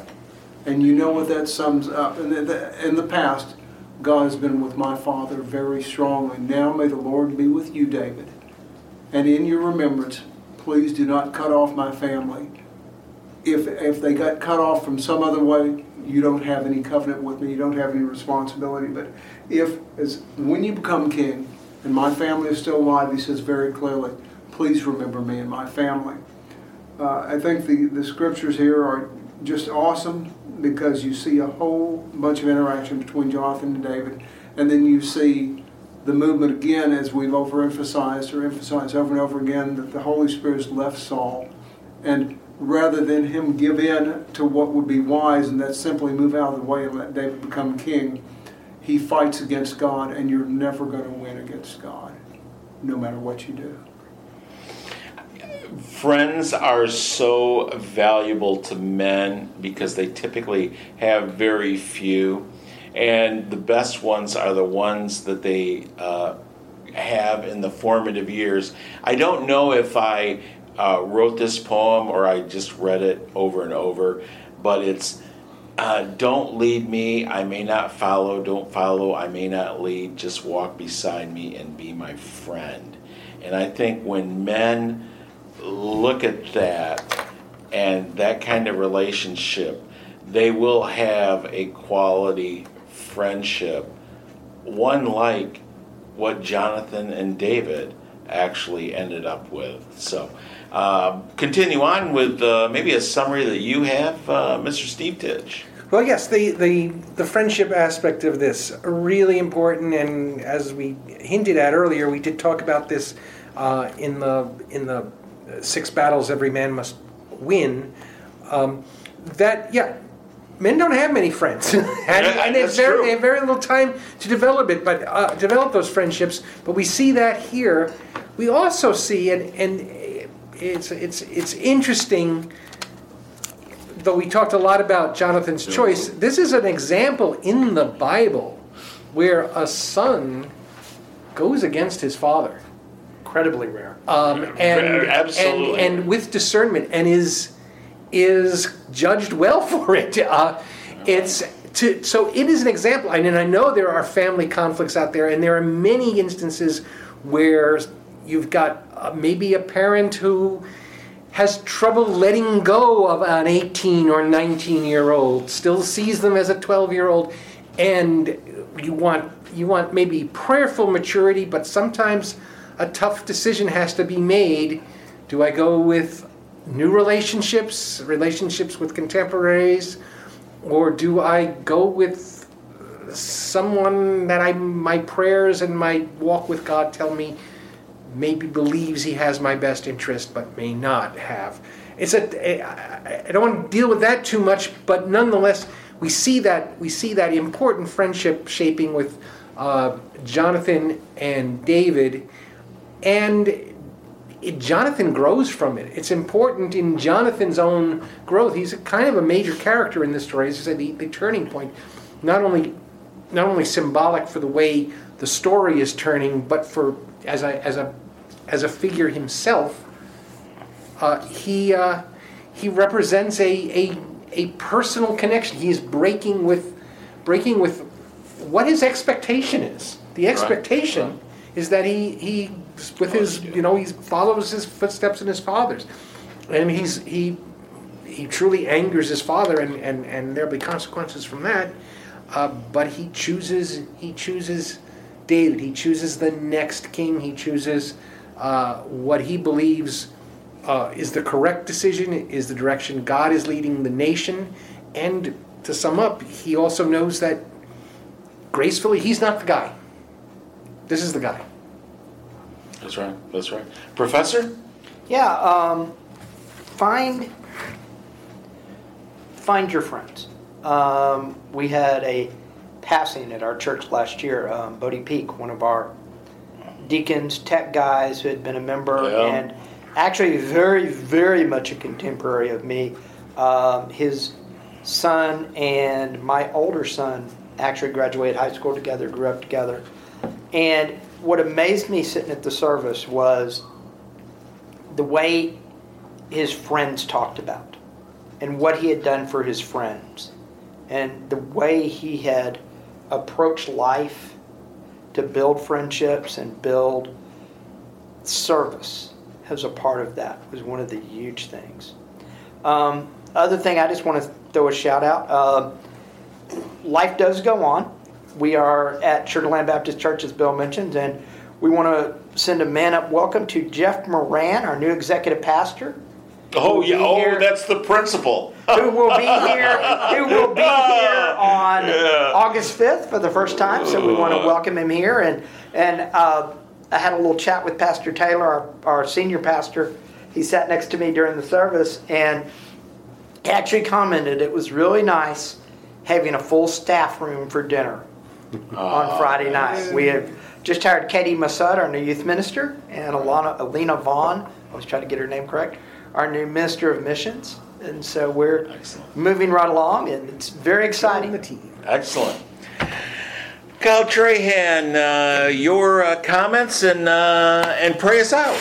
And you know what that sums up. In the, in the past, God has been with my father very strongly. Now may the Lord be with you, David. And in your remembrance, please do not cut off my family. If, if they got cut off from some other way, you don't have any covenant with me, you don't have any responsibility. But if, as, when you become king, and my family is still alive, he says very clearly, please remember me and my family. Uh, I think the, the scriptures here are just awesome because you see a whole bunch of interaction between Jonathan and David, and then you see the movement again, as we've overemphasized or emphasized over and over again, that the Holy Spirit has left Saul, and rather than him give in to what would be wise, and that simply move out of the way and let David become king, he fights against God, and you're never going to win against God, no matter what you do. friends are so valuable to men because they typically have very few and the best ones are the ones that they uh, have in the formative years i don't know if i uh, wrote this poem or i just read it over and over but it's uh, don't lead me i may not follow don't follow i may not lead just walk beside me and be my friend and i think when men look at that and that kind of relationship, they will have a quality friendship, one like what Jonathan and David actually ended up with. So, uh, continue on with uh, maybe a summary that you have, uh, Mr. Steve Titch. Well, yes, the, the, the friendship aspect of this really important, and as we hinted at earlier, we did talk about this uh, in the in the six battles every man must win. Um, that yeah, men don't have many friends, and, and they, have very, they have very little time to develop it, but uh, develop those friendships. But we see that here. We also see, and and it's it's it's interesting. Though we talked a lot about Jonathan's choice, this is an example in the Bible where a son goes against his father Incredibly rare. um, and, Absolutely. and and with discernment and is is judged well for it. Uh, it's to so it is an example, and I know there are family conflicts out there, and there are many instances where you've got uh, maybe a parent who has trouble letting go of an 18 or 19 year old, still sees them as a 12 year old, and you want you want maybe prayerful maturity, but sometimes a tough decision has to be made. Do I go with new relationships, relationships with contemporaries, or do I go with someone that I my prayers and my walk with God tell me maybe believes he has my best interest but may not have. It's a I- don't want to deal with that too much, but nonetheless we see that we see that important friendship shaping with uh, Jonathan and David, and it, Jonathan grows from it. It's important in Jonathan's own growth. He's kind of a major character in this story. As I said, the, the turning point, not only not only symbolic for the way the story is turning, but for as a as a as a figure himself. Uh, he uh, he represents a, a a personal connection. He is breaking with breaking with what his expectation is. The expectation is that he he with his you know he follows his footsteps in his father's, and he's he he truly angers his father, and and and there'll be consequences from that. Uh, but he chooses he chooses David. He chooses the next king. He chooses uh, what he believes uh, is the correct decision, is the direction God is leading the nation. And to sum up, he also knows that gracefully, he's not the guy. This is the guy. That's right. That's right. Professor? Yeah, um, find find your friends. Um, we had a passing at our church last year. Um, Bodie Peak, one of our deacons, tech guys who had been a member, Yeah. and actually very, very much a contemporary of me. Um, his son and my older son actually graduated high school together, grew up together. And what amazed me sitting at the service was the way his friends talked about and what he had done for his friends and the way he had approached life to build friendships and build service as a part of that was one of the huge things. Um, other thing, I just want to throw a shout out. Uh, life does go on. We are at Sugar Land Baptist Church, as Bill mentioned, and we want to send a man up welcome to Jeff Moran, our new executive pastor. Oh, yeah. Oh, that's the principal. Who will be here who will be here on Yeah. August 5th for the first time. So we want to welcome him here. And and uh, I had a little chat with Pastor Taylor our, our senior pastor. He sat next to me during the service and he actually commented it was really nice having a full staff room for dinner on Friday night. We have just hired Katie Masud, our new youth minister, and Alana, Alina Vaughn, I was trying to get her name correct, our new minister of missions. And so we're Excellent. moving right along, and it's very exciting. The team. Excellent. Kyle Trahan, uh, your uh, comments and uh, and pray us out.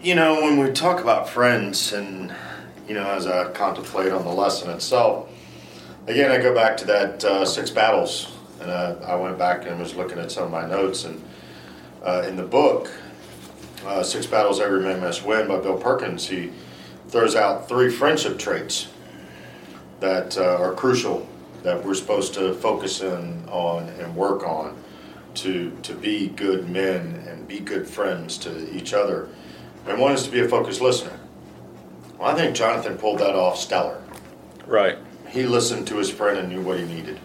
You know, when we talk about friends, and you know, as I contemplate on the lesson itself, again, I go back to that uh, six battles, and uh, I went back and was looking at some of my notes, and uh, in the book, uh, Six Battles Every Man Must Win by Bill Perkins, he throws out three friendship traits that uh, are crucial that we're supposed to focus in on and work on to to be good men and be good friends to each other. And one is to be a focused listener. Well, I think Jonathan pulled that off stellar. Right. He listened to his friend and knew what he needed.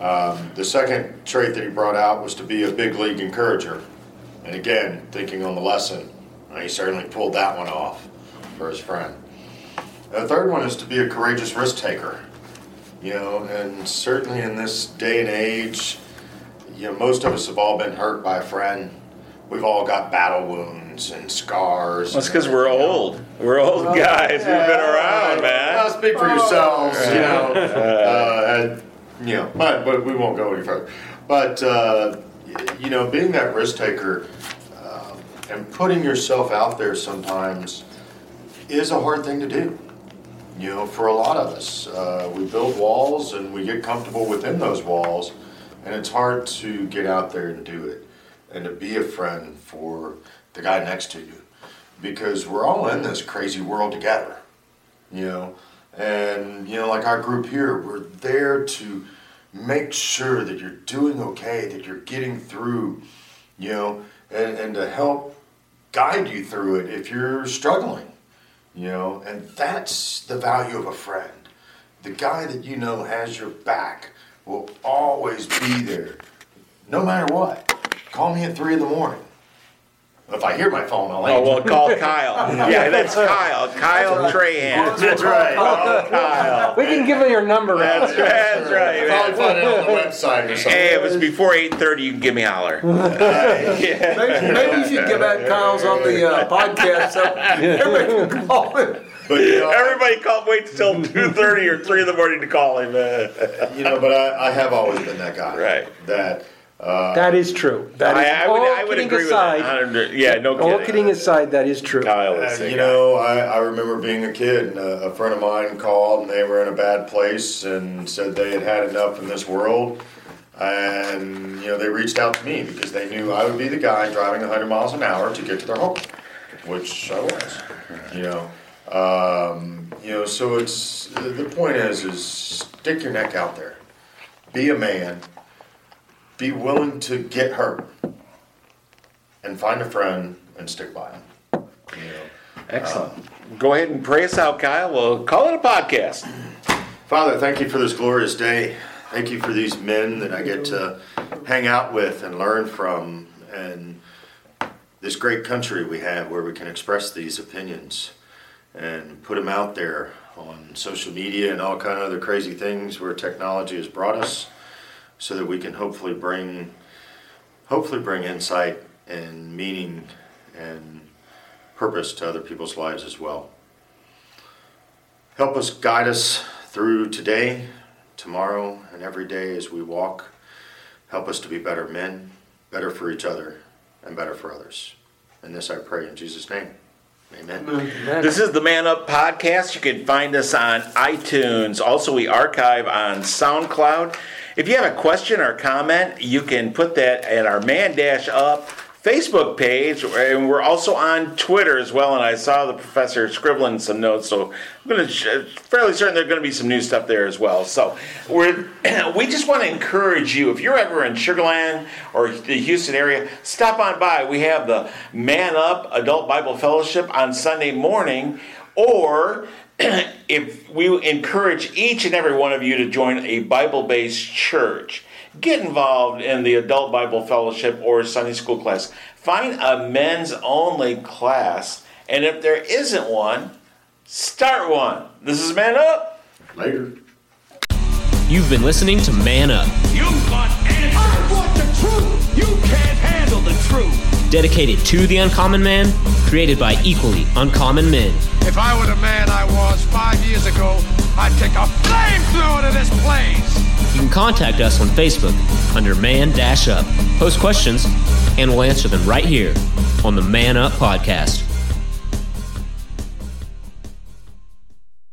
Um, the second trait that he brought out was to be a big league encourager. And again, thinking on the lesson, he certainly pulled that one off for his friend. The third one is to be a courageous risk taker. You know, and certainly in this day and age, you know, most of us have all been hurt by a friend. We've all got battle wounds and scars. That's because we're old. We're old guys. We've been around, man. Speak for yourselves, you know. Uh, and, you know, but but we won't go any further. But uh, you know, being that risk taker um, and putting yourself out there sometimes is a hard thing to do. You know, for a lot of us, uh, we build walls and we get comfortable within those walls, and it's hard to get out there and do it and to be a friend for the guy next to you because we're all in this crazy world together you know? And you know like our group here we're there to make sure that you're doing okay that you're getting through you know? And, and to help guide you through it if you're struggling you know? And that's the value of a friend. The guy that you know has your back will always be there no matter what. Call me at three in the morning if i hear my phone i'll Oh, answer well, call Kyle. Yeah, that's Kyle. Kyle Trahan. that's right I'll- Kyle. We can give her your number. That's, that's right, Probably man. find it on the website or something. Hey, if it's before 8.30, you can give me a holler. Yeah. Maybe, maybe you should get back Kyle's on the uh, podcast so everybody can call him. But you know, Everybody call, wait till 2.30 or 3 in the morning to call him. you know, but I, I have always been that guy. Right. That uh, That is true. That is I, I would, all I would kidding agree aside, with that. 100 Yeah, no kidding. All kidding aside, that is true. Kyle uh, is the you know, I, I remember being a kid, and a, a friend of mine called, and they were in a bad place, and said they had had enough in this world, and you know, they reached out to me because they knew I would be the guy driving 100 miles an hour to get to their home, which I was. You know, um, you know, so it's the point is, is stick your neck out there, be a man, be willing to get hurt, and find a friend and stick by him. You know. Uh, Excellent. Go ahead and pray us out, Kyle. We'll call it a podcast. Father, thank you for this glorious day. Thank you for these men that I get to hang out with and learn from, and this great country we have where we can express these opinions and put them out there on social media and all kind of other crazy things where technology has brought us, so that we can hopefully bring, hopefully bring insight and meaning and purpose to other people's lives as well. Help us guide us through today, tomorrow, and every day as we walk. Help us to be better men, better for each other, and better for others. And this I pray in Jesus' name. Amen. This is the Man Up Podcast. You can find us on iTunes. Also, we archive on SoundCloud. If you have a question or comment, you can put that at our Man Dash Up Facebook page, and we're also on Twitter as well. And I saw the professor scribbling some notes, so I'm going to fairly certain there's going to be some new stuff there as well. So we're we just want to encourage you if you're ever in Sugarland or the Houston area, stop on by. We have the Man Up Adult Bible Fellowship on Sunday morning, or if we encourage each and every one of you to join a Bible-based church get involved in the adult Bible fellowship or Sunday school class. Find a men's only class, and if there isn't one, start one. This is Man Up. Later. You've been listening to Man Up, You want answers. I want the truth. You can't handle the truth. dedicated to the uncommon man, created by equally uncommon men. If I were the man I was five years ago, I'd take a flamethrower to this place. You can contact us on Facebook under Man Dash Up. Post questions, and we'll answer them right here on the Man Up Podcast.